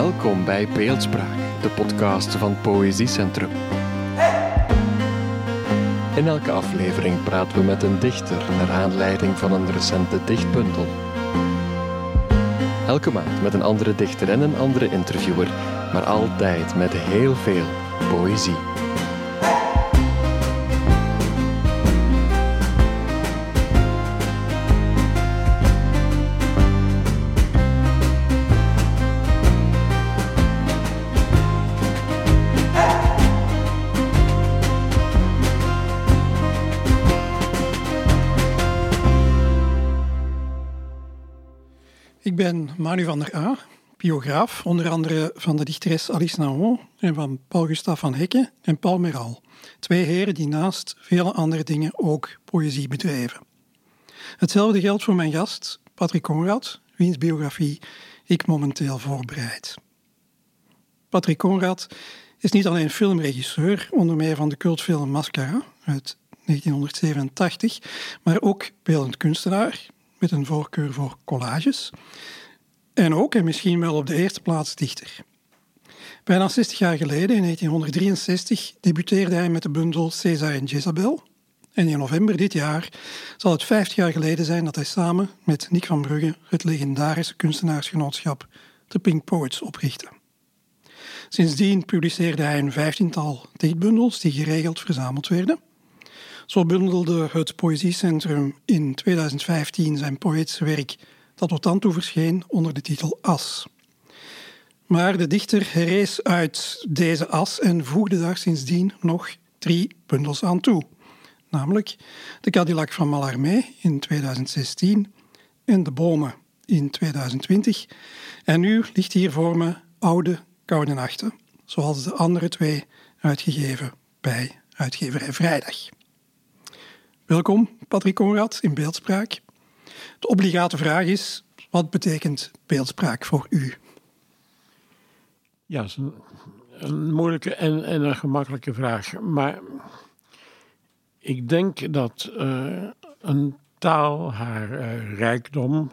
Welkom bij Beeldspraak, de podcast van Poëziecentrum. In elke aflevering praten we met een dichter naar aanleiding van een recente dichtbundel. Elke maand met een andere dichter en een andere interviewer, maar altijd met heel veel poëzie. Ik ben Manu van der A, biograaf, onder andere van de dichteres Alice Naon en van Paul Gustave van Hekke en Paul Meral. Twee heren die naast vele andere dingen ook poëzie bedrijven. Hetzelfde geldt voor mijn gast, Patrick Conrad, wiens biografie ik momenteel voorbereid. Patrick Conrad is niet alleen filmregisseur, onder meer van de cultfilm Mascara uit 1987, maar ook beeldend kunstenaar, met een voorkeur voor collages. En ook, en misschien wel op de eerste plaats, dichter. Bijna 60 jaar geleden, in 1963, debuteerde hij met de bundel Caesar en Jezabel. En in november dit jaar zal het 50 jaar geleden zijn dat hij samen met Nick van Brugge het legendarische kunstenaarsgenootschap The Pink Poets oprichtte. Sindsdien publiceerde hij een vijftiental dichtbundels die geregeld verzameld werden. Zo bundelde het Poëziecentrum in 2015 zijn poëtische werk dat tot dan toe verscheen onder de titel As. Maar de dichter herrees uit deze as en voegde daar sindsdien nog drie bundels aan toe. Namelijk de Cadillac van Mallarmé in 2016 en De Bomen in 2020. En nu ligt hier voor me Oude Koude Nachten, zoals de andere twee uitgegeven bij uitgeverij Vrijdag. Welkom, Patrick Conrad, in Beeldspraak. De obligate vraag is, wat betekent beeldspraak voor u? Ja, dat is een, moeilijke en, en, een gemakkelijke vraag. Maar ik denk dat uh, een taal haar uh, rijkdom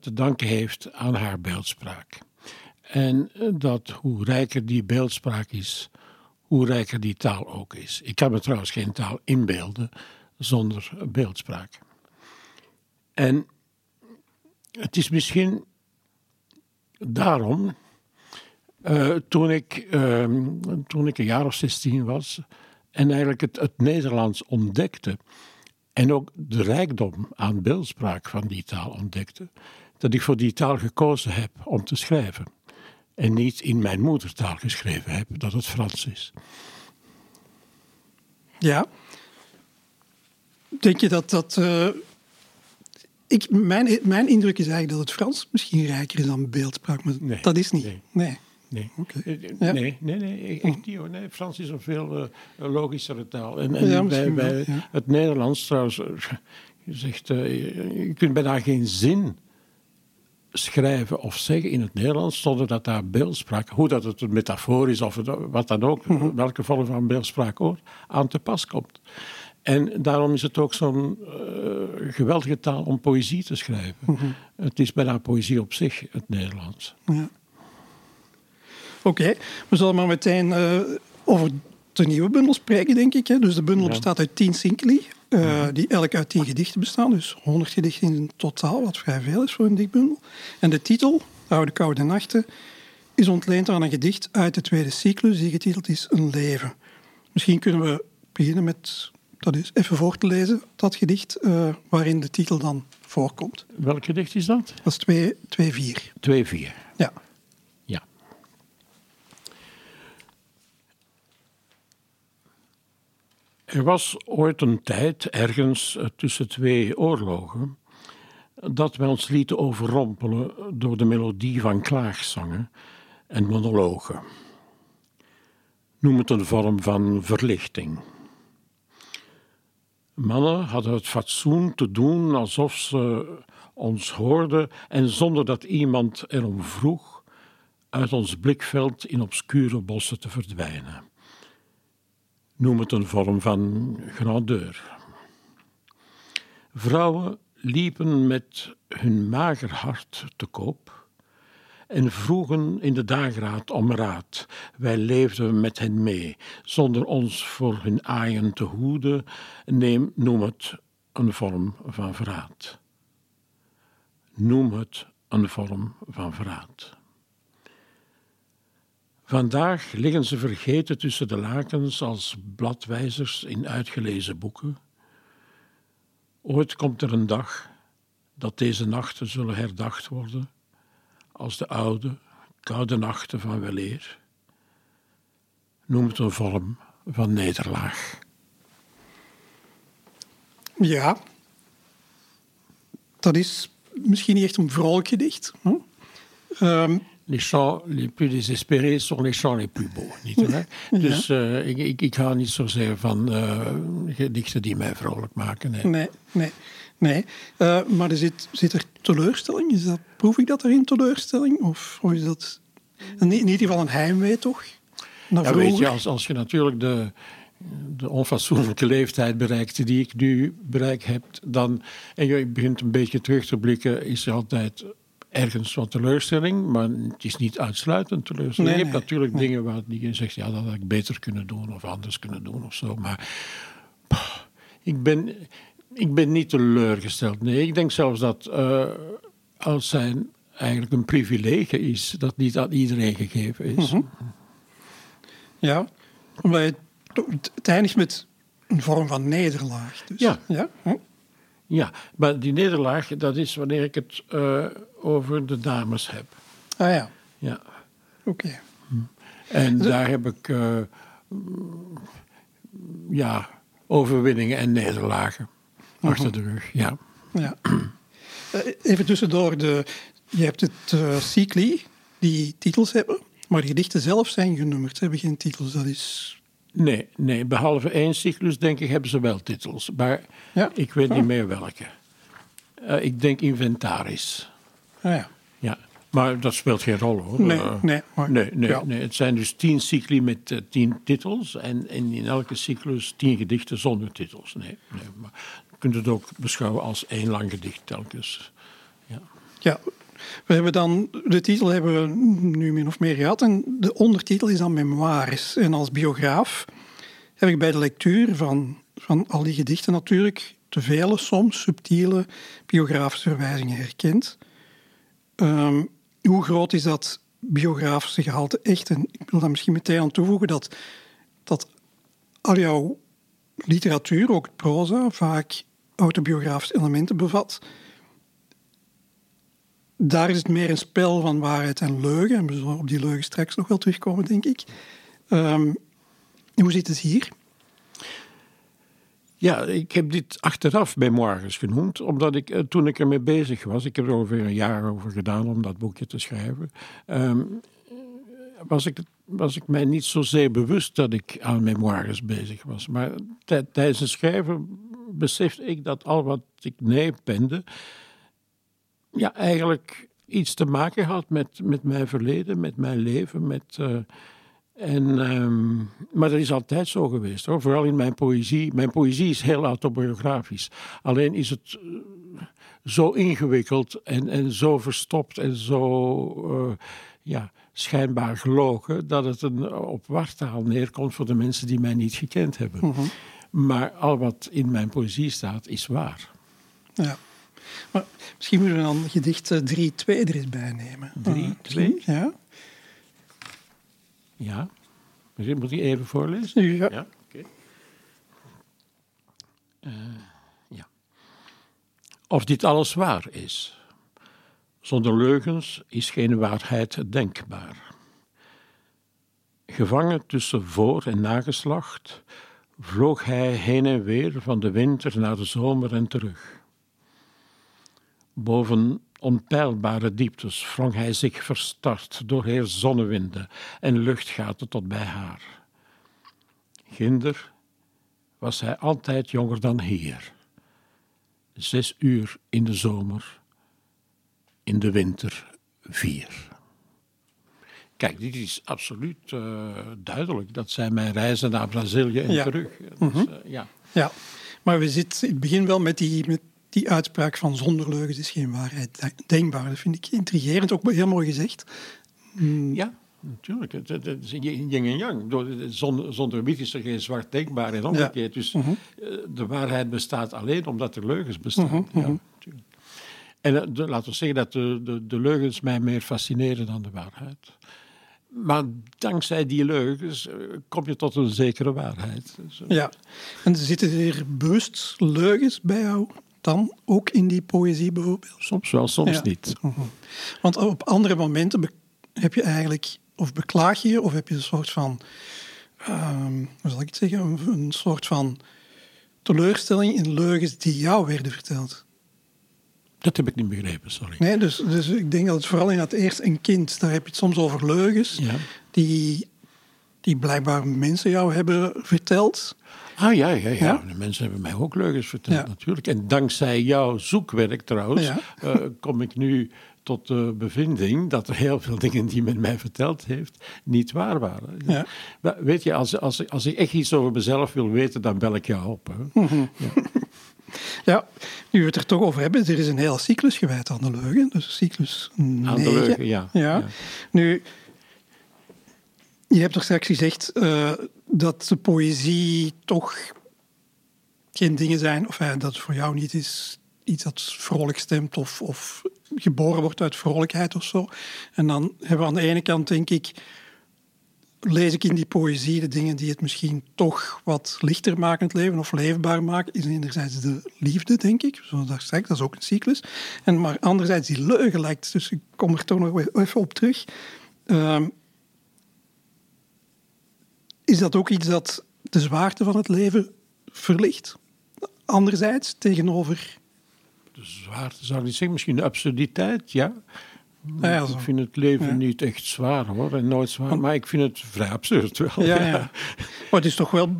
te danken heeft aan haar beeldspraak. En dat hoe rijker die beeldspraak is, hoe rijker die taal ook is. Ik kan me trouwens geen taal inbeelden zonder beeldspraak. En het is misschien daarom, uh, toen, ik, uh, toen ik een jaar of 16 was en eigenlijk het, het Nederlands ontdekte en ook de rijkdom aan beeldspraak van die taal ontdekte, dat ik voor die taal gekozen heb om te schrijven en niet in mijn moedertaal geschreven heb, dat het Frans is. Ja. Denk je dat dat. Uh, ik, mijn, mijn indruk is eigenlijk dat het Frans misschien rijker is dan beeldspraak, maar nee, dat is niet. Nee. nee. Nee. Okay. Ja. nee, nee, nee, echt niet hoor. Nee, Frans is een veel uh, logischere taal. En, en ja, bij, bij wel, ja. het Nederlands trouwens, je zegt, uh, je kunt bijna geen zin schrijven of zeggen in het Nederlands zonder dat daar beeldspraak, hoe dat het een metafoor is of het, wat dan ook, Mhm. welke vorm van beeldspraak ook, aan te pas komt. En daarom is het ook zo'n uh, geweldige taal om poëzie te schrijven. Mhm. Het is bijna poëzie op zich, het Nederlands. Ja. Oké, okay. we zullen maar meteen uh, over de nieuwe bundel spreken, denk ik. Hè. Dus de bundel bestaat uit tien sinkeli, uh, die elk uit tien gedichten bestaan. Dus 100 gedichten in totaal, wat vrij veel is voor een dichtbundel. En de titel, Oude Koude Nachten, is ontleend aan een gedicht uit de tweede cyclus, die getiteld is Een Leven. Misschien kunnen we beginnen met dat is even voor te lezen, dat gedicht uh, waarin de titel dan voorkomt. Welk gedicht is dat? Dat is 2-4. 2-4. Ja. Ja. Er was ooit een tijd, ergens tussen twee oorlogen, dat wij ons lieten overrompelen door de melodie van klaagzangen en monologen. Noem het een vorm van verlichting. Mannen hadden het fatsoen te doen alsof ze ons hoorden en zonder dat iemand erom vroeg, uit ons blikveld in obscure bossen te verdwijnen. Noem het een vorm van grandeur. Vrouwen liepen met hun mager hart te koop en vroegen in de dageraad om raad. Wij leefden met hen mee, zonder ons voor hun aaien te hoeden. Neem, noem het een vorm van verraad. Noem het een vorm van verraad. Vandaag liggen ze vergeten tussen de lakens als bladwijzers in uitgelezen boeken. Ooit komt er een dag dat deze nachten zullen herdacht worden als de oude, koude nachten van weleer. Noem het een vorm van nederlaag. Ja, dat is misschien niet echt een vrolijk gedicht. Hè? Um, les chants les plus désespérés sont les chants les plus beaux, niet waar? Ja. Dus uh, ik, ik, ik, hou niet zozeer van uh, gedichten die mij vrolijk maken. Nee, nee. nee. nee. Uh, maar er zit, zit er teleurstelling? Is dat, proef ik dat erin, teleurstelling? Of, of is dat in, in ieder geval een heimwee, toch? Naar ja, weet je, als, als je natuurlijk de, de onfatsoenlijke leeftijd bereikt die ik nu bereikt heb, dan, en je begint een beetje terug te blikken, is er altijd ergens wat teleurstelling, maar het is niet uitsluitend teleurstelling. Nee, je hebt natuurlijk dingen waar je zegt, ja, dat had ik beter kunnen doen of anders kunnen doen of zo. Maar ik, ben, ik ben niet teleurgesteld. Nee, ik denk zelfs dat uh, als zijn eigenlijk een privilege is, dat niet aan iedereen gegeven is. Mm -hmm. Ja, je het eindigt met een vorm van nederlaag. Dus. Ja. Ja? Hm? Ja, maar die nederlaag, dat is wanneer ik het uh, over de dames heb. Ah ja. Ja. Oké. Okay. En daar heb ik, uh, ja, overwinningen en nederlagen achter de rug, ja. ja. Uh, even tussendoor, de, je hebt het uh, cycli die titels hebben, maar de gedichten zelf zijn genummerd, ze hebben geen titels. Dat is Nee, nee, behalve één cyclus, denk ik, hebben ze wel titels. Maar ja? ik weet niet meer welke. Uh, ik denk inventaris. Ah, ja. ja. Maar dat speelt geen rol hoor. Nee, uh, nee, maar, nee, nee, ja. nee, Het zijn dus tien cycli met uh, tien titels. En, en, in elke cyclus tien gedichten zonder titels. Nee, nee. Maar je kunt het ook beschouwen als één lang gedicht telkens. Ja. ja. We hebben dan, de titel hebben we nu min of meer gehad en de ondertitel is dan Memoires. En als biograaf heb ik bij de lectuur van, van al die gedichten natuurlijk te vele, soms subtiele biografische verwijzingen herkend. Um, hoe groot is dat biografische gehalte echt? En ik wil daar misschien meteen aan toevoegen dat, dat al jouw literatuur, ook proza, vaak autobiografische elementen bevat daar is het meer een spel van waarheid en leugen. En we zullen op die leugen straks nog wel terugkomen, denk ik. Um, hoe zit het hier? Ja, ik heb dit achteraf memoires genoemd, omdat ik eh, toen ik ermee bezig was, ik heb er ongeveer een jaar over gedaan om dat boekje te schrijven, um, was, ik, was ik mij niet zozeer bewust dat ik aan memoires bezig was. Maar tijdens het schrijven besefte ik dat al wat ik neerpende, ja, eigenlijk iets te maken had met, met mijn verleden, met mijn leven. Met, uh, en, um, maar dat is altijd zo geweest, hoor. vooral in mijn poëzie. Mijn poëzie is heel autobiografisch. Alleen is het uh, zo ingewikkeld en, en zo verstopt en zo uh, ja, schijnbaar gelogen dat het een, op wartaal neerkomt voor de mensen die mij niet gekend hebben. Mm -hmm. Maar al wat in mijn poëzie staat, is waar. Ja. Maar misschien moeten we dan gedicht 3-2 er eens bij nemen. 3-2? Uh, ja. Ja. Moet ik even voorlezen? Ja. ja okay. uh, ja. Of dit alles waar is. Zonder leugens is geen waarheid denkbaar. Gevangen tussen voor- en nageslacht vloog hij heen en weer van de winter naar de zomer en terug. Boven onpeilbare dieptes wrong hij zich verstart door heer zonnewinden en luchtgaten tot bij haar. Ginder was hij altijd jonger dan hier. Zes uur in de zomer, in de winter vier. Kijk, dit is absoluut uh, duidelijk. Dat zijn mijn reizen naar Brazilië en ja. terug. -hmm. dus, uh, ja. ja, maar we zitten in het begin wel met die, met die uitspraak van zonder leugens is geen waarheid denkbaar. Dat vind ik intrigerend, ook heel mooi gezegd. Mm. Ja, natuurlijk. Het, is yin en yang. Zonder, zonder wit is er geen zwart denkbaar en omgekeerd. Dus mhm. eh, de waarheid bestaat alleen omdat er leugens bestaan. Mhm, ja, mhm. En eh, laten we zeggen dat de, de, de leugens mij meer fascineren dan de waarheid. Maar dankzij die leugens eh, kom je tot een zekere waarheid. Ja, en zitten er bewust leugens bij jou dan ook in die poëzie bijvoorbeeld? Soms wel, soms niet. Mhm. Want op andere momenten heb je eigenlijk, of beklaag je, of heb je een soort van, um, hoe zal ik het zeggen, een, een soort van teleurstelling in leugens die jou werden verteld. Dat heb ik niet begrepen, sorry. Nee, dus, dus ik denk dat het vooral in het eerst een kind, daar heb je het soms over leugens, ja. die, die blijkbaar mensen jou hebben verteld. Ah ja, ja, ja, De mensen hebben mij ook leugens verteld, natuurlijk. En dankzij jouw zoekwerk trouwens, uh, kom ik nu tot de bevinding dat er heel veel dingen die men mij verteld heeft niet waar waren. Ja. Weet je, als, als, als ik echt iets over mezelf wil weten, dan bel ik jou op. Hè. Mhm. Ja. Ja, nu we het er toch over hebben, er is een hele cyclus gewijd aan de leugen. Dus cyclus 9. Aan de leugen, ja. ja. Nu, je hebt toch straks gezegd uh, dat de poëzie toch geen dingen zijn, of uh, dat voor jou niet is iets dat vrolijk stemt of, of geboren wordt uit vrolijkheid of zo. En dan hebben we aan de ene kant, denk ik, lees ik in die poëzie de dingen die het misschien toch wat lichter maken het leven of leefbaar maken. Is enerzijds de liefde, denk ik. Zoals daar zei, dat is ook een cyclus. En maar anderzijds die leugen lijkt, dus ik kom er toch nog even op terug. Ehm, is dat ook iets dat de zwaarte van het leven verlicht? Anderzijds tegenover. De zwaarte zou ik niet zeggen, misschien de absurditeit, ja. Ja, ik vind het leven niet echt zwaar hoor, en nooit zwaar, maar ik vind het vrij absurd wel. Ja, ja. Maar het is toch wel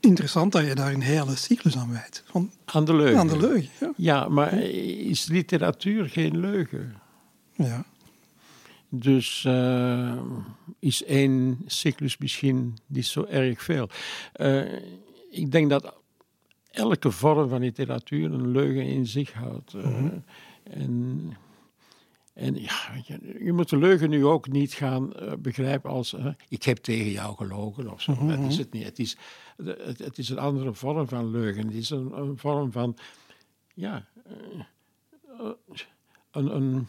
interessant dat je daar een hele cyclus aan wijdt. Van, aan de leugen. Aan de leugen, ja. Ja, maar is literatuur geen leugen? Ja. Dus uh, is één cyclus misschien niet zo erg veel. Uh, ik denk dat elke vorm van literatuur een leugen in zich houdt. Uh, mm -hmm. En en ja, je, je, moet de leugen nu ook niet gaan begrijpen als ik heb tegen jou gelogen of zo. Mm Dat is het niet. Het is, het, het, is een andere vorm van leugen. Het is een, een vorm van, ja, een, een,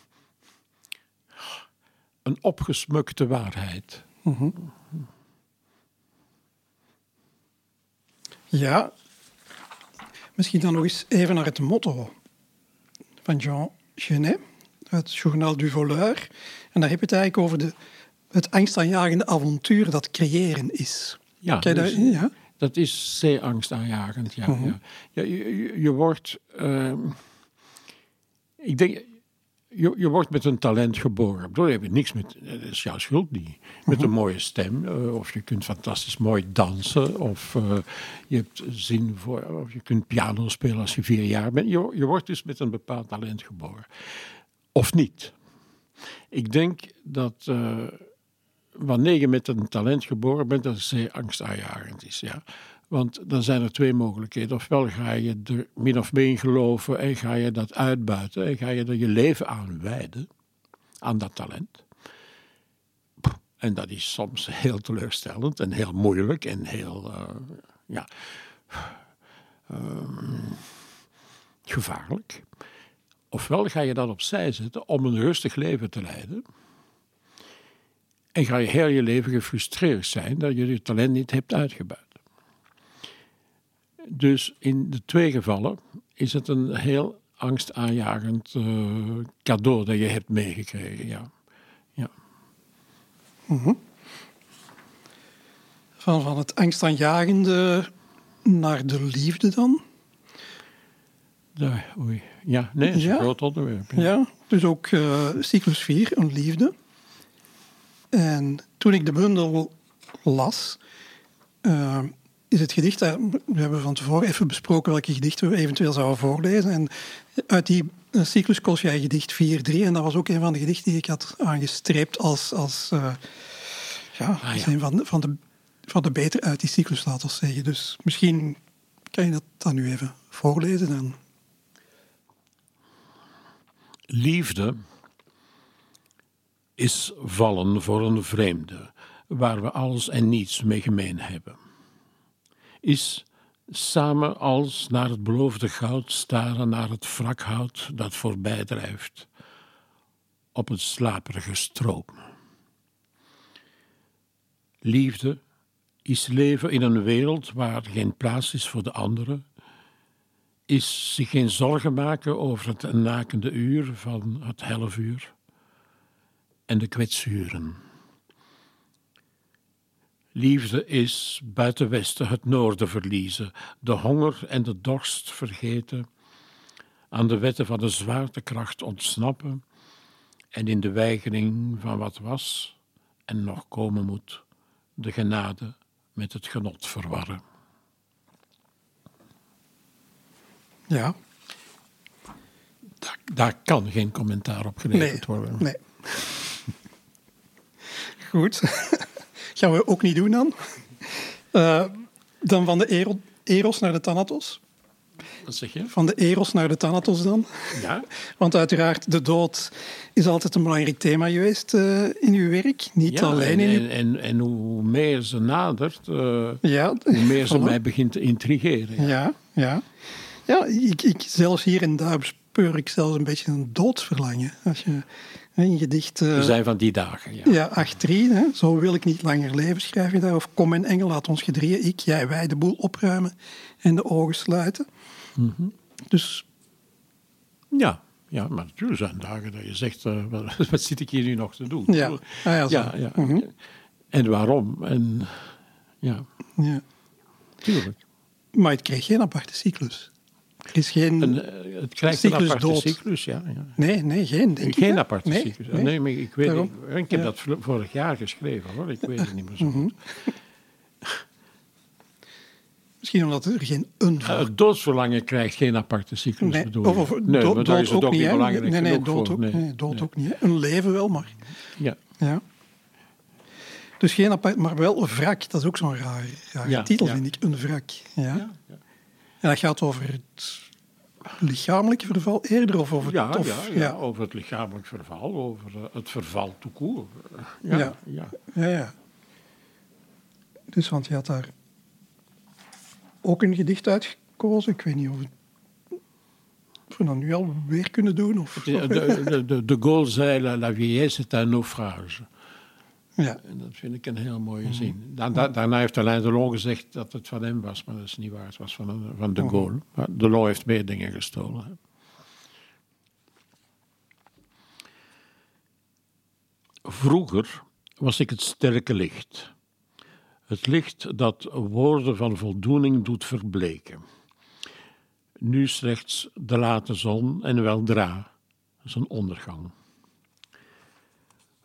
een opgesmukte waarheid. Mm -hmm. Ja, misschien dan nog eens even naar het motto van Jean Genet het Journal du Voleur. En daar heb je het eigenlijk over de, het angstaanjagende avontuur dat creëren is. Ja, dus, ja? dat is zeer angstaanjagend. Ja, mhm. ja. ja je, je, wordt, uh, ik denk, je, je wordt met een talent geboren. Daar heb je niks met, dat is jouw schuld niet. Met mhm. een mooie stem, uh, of je kunt fantastisch mooi dansen, of uh, je hebt zin voor, of je kunt piano spelen als je vier jaar bent. Je, je wordt dus met een bepaald talent geboren of niet. Ik denk dat uh, wanneer je met een talent geboren bent, dat het zeer angstaanjagend is. Ja? Want dan zijn er twee mogelijkheden. Ofwel ga je er min of meer in geloven en ga je dat uitbuiten en ga je er je leven aan wijden, aan dat talent. En dat is soms heel teleurstellend en heel moeilijk en heel, uh, ja, um, gevaarlijk. Ofwel ga je dat opzij zetten om een rustig leven te leiden. En ga je heel je leven gefrustreerd zijn dat je je talent niet hebt uitgebuit. Dus in de twee gevallen is het een heel angstaanjagend uh, cadeau dat je hebt meegekregen. Ja. ja. Mm van, van het angstaanjagende naar de liefde dan? Ja, oei. Ja, nee, dat is een groot onderwerp. Ja, dus ook uh, cyclus 4, een liefde. En toen ik de bundel las, uh, is het gedicht, uh, we hebben van tevoren even besproken welke gedichten we eventueel zouden voorlezen. En uit die cyclus koos jij gedicht 4-3 en dat was ook een van de gedichten die ik had aangestreept als, als ja, ah, ja. een van, van, de, van de beter uit die cyclus, laten we zeggen. Dus misschien kan je dat dan nu even voorlezen dan Liefde is vallen voor een vreemde, waar we alles en niets mee gemeen hebben. Is samen als naar het beloofde goud staren naar het wrakhout dat voorbij drijft op het slaperige stroom. Liefde is leven in een wereld waar geen plaats is voor de anderen, is zich geen zorgen maken over het nakende uur van het helfuur en de kwetsuren. Liefde is buiten Westen het noorden verliezen, de honger en de dorst vergeten, aan de wetten van de zwaartekracht ontsnappen en in de weigering van wat was en nog komen moet, de genade met het genot verwarren. Ja. Daar, daar kan geen commentaar op geleverd nee, worden. Nee. Goed. Gaan we ook niet doen dan. Uh, dan van de ero Eros naar de Thanatos. Wat zeg je? Van de Eros naar de Thanatos dan. Ja. Want uiteraard, de dood is altijd een belangrijk thema geweest uh, in uw werk. Niet ja, alleen en, in uw... en, en, en hoe meer ze nadert, uh, ja, hoe meer ze voilà. mij begint te intrigeren. Ja, ja. Ja, ik, ik, zelfs hier in Duits speur ik zelfs een beetje een doodsverlangen. Als je een gedicht... Uh, We zijn van die dagen, ja. Ja, 8-3, hè, zo wil ik niet langer leven, schrijf je daar. Of kom mijn engel, laat ons gedrieën, ik, jij, wij, de boel opruimen en de ogen sluiten. Mm -hmm. Dus... Ja, ja, maar natuurlijk zijn dagen dat je zegt, uh, wat, wat, zit ik hier nu nog te doen? Ja, ah, ja, ja, ja. Mm -hmm. En waarom? En ja, ja. tuurlijk. Maar het kreeg geen aparte cyclus. Er is geen een, uh, het krijgt een aparte dood. cyclus, ja, ja. Nee, nee, geen, denk Geen ik, aparte nee, cyclus. Nee, nee, maar ik weet Daarom. niet. Ik heb ja. dat vorig jaar geschreven, hoor. Ik weet het niet meer zo Mhm. goed. Misschien omdat er geen een Uh, het doodsverlangen krijgt geen aparte cyclus, nee, bedoel of, nee, dood, is ook, ook niet. belangrijk nee, nee, dood, voor. ook, Nee. dood ook niet. Een leven wel, maar... Ja. Ja. Dus geen apart, maar wel een wrak. Dat is ook zo'n raar, raar Ja, titel, ja. vind ik. Een wrak. Ja. Ja, ja. En dat gaat over het lichamelijke verval eerder, of over Ja, het... Of, ja, ja, over het lichamelijk verval, over eh, het verval court. Ja, Ja. ja. Ja, ja. Dus, want je had daar ook een gedicht uitgekozen. Ik weet niet of, het, of we dat nu al weer kunnen doen. Of, de, de, de Gaulle zei, la, la vieillesse est un naufrage. Ja. En dat vind ik een heel mooie Mhm. zin. Da, da- daarna heeft Alain Delon gezegd dat het van hem was, maar dat is niet waar. Het was van, een- van de Mhm. Gaulle. Maar Delon heeft meer dingen gestolen. hè. Vroeger was ik het sterke licht. Het licht dat woorden van voldoening doet verbleken. Nu slechts de late zon en weldra zijn ondergang.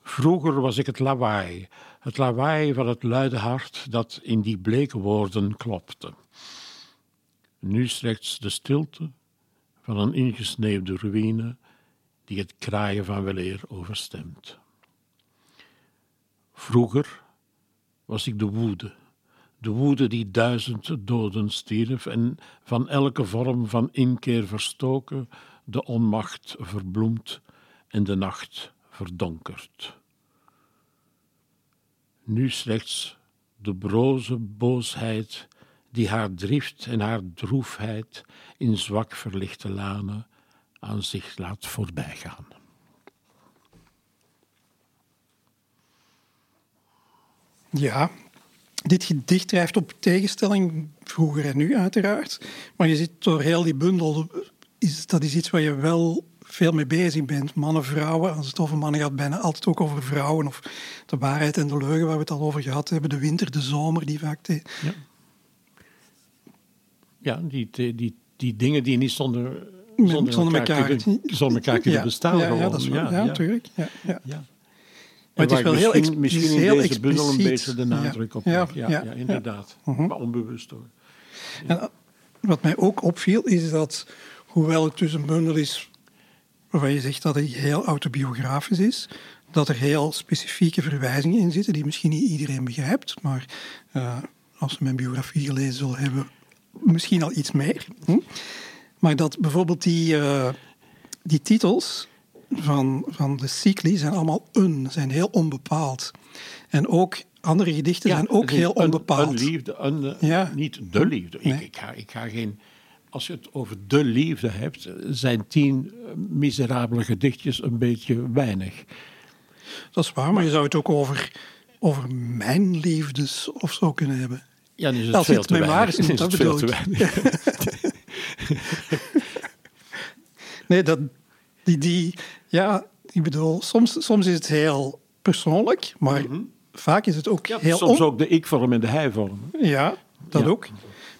Vroeger was ik het lawaai, het lawaai van het luide hart dat in die bleke woorden klopte. Nu slechts de stilte van een ingesneeuwde ruïne die het kraaien van weleer overstemt. Vroeger was ik de woede, de woede die duizend doden stierf en van elke vorm van inkeer verstoken, de onmacht verbloemt en de nacht verdonkert. Nu slechts de broze boosheid die haar drift en haar droefheid in zwak verlichte lanen aan zich laat voorbijgaan. Ja, dit gedicht drijft op tegenstelling, vroeger en nu uiteraard. Maar je ziet door heel die bundel, dat is iets waar je wel veel mee bezig bent. Mannen, vrouwen, als het over mannen gaat, bijna altijd ook over vrouwen. Of de waarheid en de leugen, waar we het al over gehad hebben. De winter, de zomer, die vaak... Ja, ja die, die, die, die dingen die niet zonder, zonder, zonder elkaar, zonder elkaar kunnen ja, bestaan. ja, ja, dat is waar. Ja, natuurlijk. Ja, ja. Ja. Maar het is wel heel misschien, ex- misschien in heel deze bundel een expliciet. beetje de nadruk op Ja. Ja, inderdaad. Mhm. Maar onbewust hoor. En uh, wat mij ook opviel, is dat, hoewel het dus een bundel is waarvan je zegt dat hij heel autobiografisch is, dat er heel specifieke verwijzingen in zitten die misschien niet iedereen begrijpt, maar uh, als ze mijn biografie gelezen zullen hebben, misschien al iets meer. Hm? Maar dat bijvoorbeeld die, uh, die titels van, van de cycli zijn allemaal een, zijn heel onbepaald. En ook andere gedichten zijn ook heel onbepaald. Een liefde, een, Ja. niet de liefde. Nee. Ik, ik, ga, ik ga geen... Als je het over de liefde hebt, zijn tien eh, miserabele gedichtjes een beetje weinig. Dat is waar, maar je zou het ook over, over mijn liefdes of zo kunnen hebben. Ja, dan is het Als veel het te weinig. is dat veel te bedoel weinig. Nee, dat, die, die, ja, ik bedoel, soms, soms is het heel persoonlijk, maar vaak is het ook Ja, heel soms ook de ik-vorm en de hij-vorm. Ja, dat Ja. ook.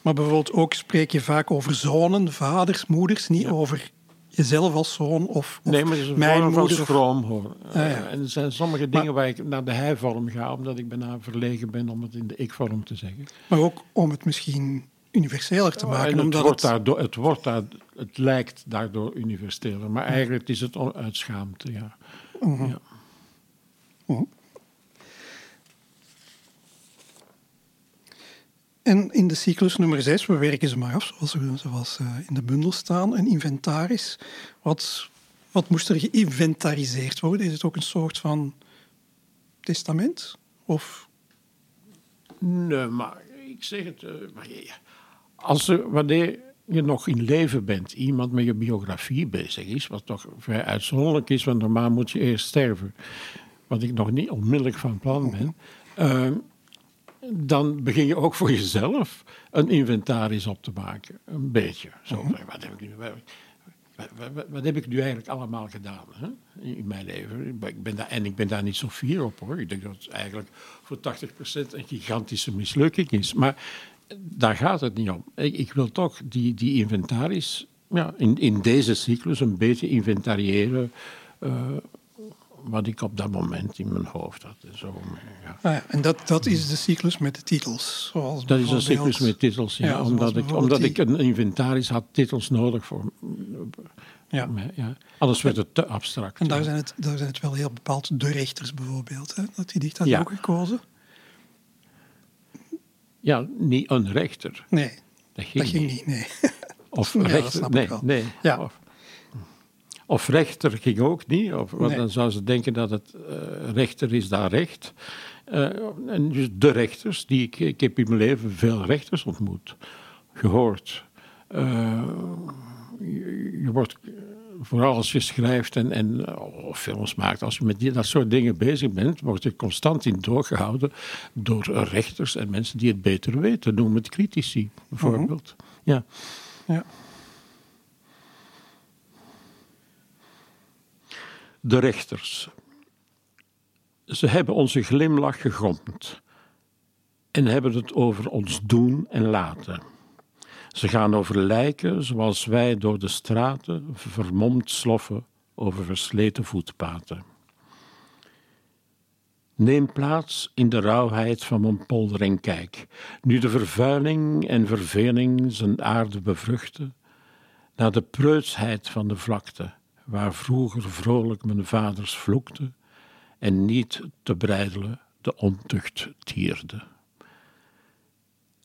Maar bijvoorbeeld ook spreek je vaak over zonen, vaders, moeders, niet over jezelf als zoon of, of Nee, maar het is mijn moeder. schroom, hoor. ja. Eh, en er zijn sommige dingen waar ik naar de hij-vorm ga, omdat ik bijna verlegen ben om het in de ik-vorm te zeggen. maar ook om het misschien universeler te maken. en het, omdat wordt het, daardoor, het, wordt daar, het lijkt daardoor universeler, maar eigenlijk is het uit schaamte, ja. ja. En in de cyclus nummer 6, we werken ze maar af, zoals, zoals eh, in de bundel staan, een inventaris. Wat, wat moest er geïnventariseerd worden? Is het ook een soort van testament? Of Nee, maar ik zeg het. eh, maar als er, wanneer je nog in leven bent, iemand met je biografie bezig is, wat toch vrij uitzonderlijk is, want normaal moet je eerst sterven, wat ik nog niet onmiddellijk van plan ben, eh, dan begin je ook voor jezelf een inventaris op te maken. Een beetje. Zo, wat, heb ik nu, wat, wat- wat- wat heb ik nu eigenlijk allemaal gedaan hè? in mijn leven? Ik ben daar, en ik ben daar niet zo fier op hoor. Ik denk dat het eigenlijk voor 80% een gigantische mislukking is. Maar daar gaat het niet om. Ik, ik wil toch die, die inventaris ja, in, in deze cyclus een beetje inventariëren. eh, wat ik op dat moment in mijn hoofd had. En Zo, ja. Ah ja, en dat, dat is de cyclus met de titels. Zoals Dat is een cyclus met titels, ja. Omdat ik, omdat die- ik een inventaris had titels nodig voor. Ja. Ja. Anders werd het te abstract. En daar zijn, het, daar zijn het wel heel bepaald de rechters bijvoorbeeld. Hè? Dat gedicht had je Ja. ook gekozen? Ja, niet een rechter. Nee, Dat ging, dat ging niet. niet. Nee. Of rechter. nee, nee. Ja. Of, of rechter ging ook niet. Of, want Nee. dan zou ze denken dat het eh, rechter is daar recht. Eh, en dus de rechters, die ik, ik heb in mijn leven veel rechters ontmoet, gehoord. Eh, je, je wordt, vooral als je schrijft en, en films maakt, als je met die, dat soort dingen bezig bent, word je constant in doorgehouden door rechters en mensen die het beter weten. Noem het critici, bijvoorbeeld. Ja. Ja. De rechters. Ze hebben onze glimlach gegrond en hebben het over ons doen en laten. Ze gaan over lijken zoals wij door de straten vermomd sloffen over versleten voetpaden. Neem plaats in de rauwheid van mijn polder en kijk, nu de vervuiling en verveling zijn aarde bevruchten, naar de preutsheid van de vlakte, waar vroeger vrolijk mijn vaders vloekten en niet te breidelen de ontucht tierde.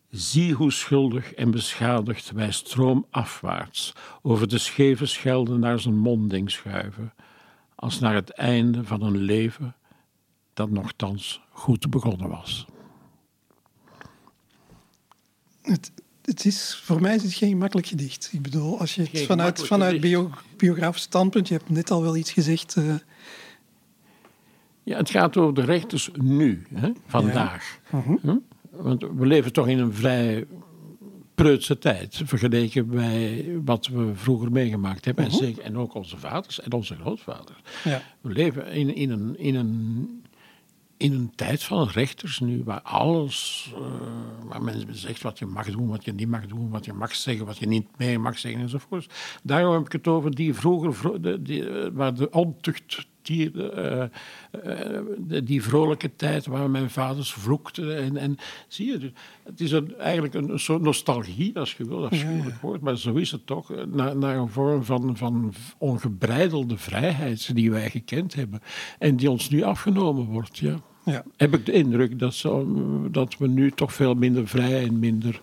Zie hoe schuldig en beschadigd wij stroomafwaarts over de scheve schelden naar zijn monding schuiven, als naar het einde van een leven dat nogthans goed begonnen was. Het, het is, voor mij is het geen makkelijk gedicht. Ik bedoel, als je het vanuit, vanuit bio, biografisch standpunt, je hebt net al wel iets gezegd. eh, Ja, het gaat over de rechters nu, hè, vandaag. Hm? Want we leven toch in een vrij preutse tijd, vergeleken bij wat we vroeger meegemaakt hebben. en, zeker, en ook onze vaders en onze grootvaders. ja. We leven in, in, een, in, een, in een tijd van rechters nu, waar alles, eh, waar men zegt wat je mag doen, wat je niet mag doen, wat je mag zeggen, wat je niet meer mag zeggen enzovoort. Daarom heb ik het over die vroeger, vro- de, die, eh, waar de ontucht, die, eh, die vrolijke tijd waar mijn vaders vloekten. En, en zie je, het is een, eigenlijk een, een soort nostalgie, als je wil, afschuwelijk woord, maar zo is het toch, naar, naar een vorm van, van ongebreidelde vrijheid die wij gekend hebben en die ons nu afgenomen wordt. Ja. Ja. Heb ik de indruk dat, dat we nu toch veel minder vrij en minder,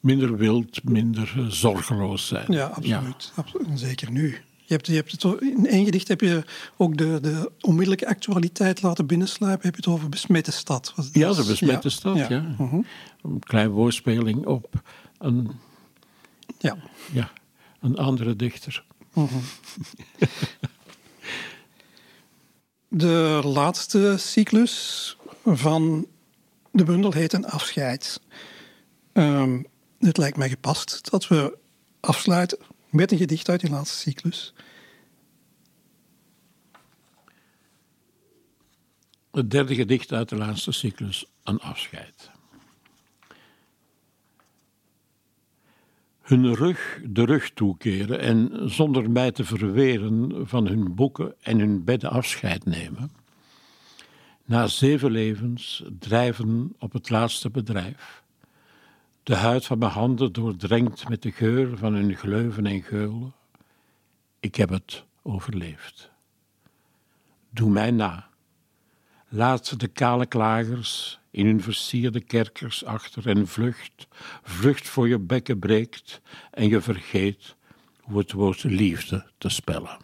minder wild, minder eh, zorgeloos zijn. Ja, absoluut. absoluut. Zeker nu. Je hebt, je hebt het, in één gedicht heb je ook de, de onmiddellijke actualiteit laten binnensluipen. Heb je het over besmette stad? Ja, de besmette stad, ja. Mhm. Een klein woordspeling op een, ja. Ja, een andere dichter. Mhm. de laatste cyclus van de bundel heet een afscheid. Het lijkt mij gepast dat we afsluiten met een gedicht uit die laatste cyclus. Het derde gedicht uit de laatste cyclus, een afscheid. Hun rug de rug toekeren en zonder mij te verweren van hun boeken en hun bedden afscheid nemen. Na zeven levens drijven op het laatste bedrijf de huid van mijn handen doordrenkt met de geur van hun gleuven en geulen. Ik heb het overleefd. Doe mij na. Laat de kale klagers in hun versierde kerkers achter en vlucht, vlucht voor je bekken breekt en je vergeet hoe het woord liefde te spellen.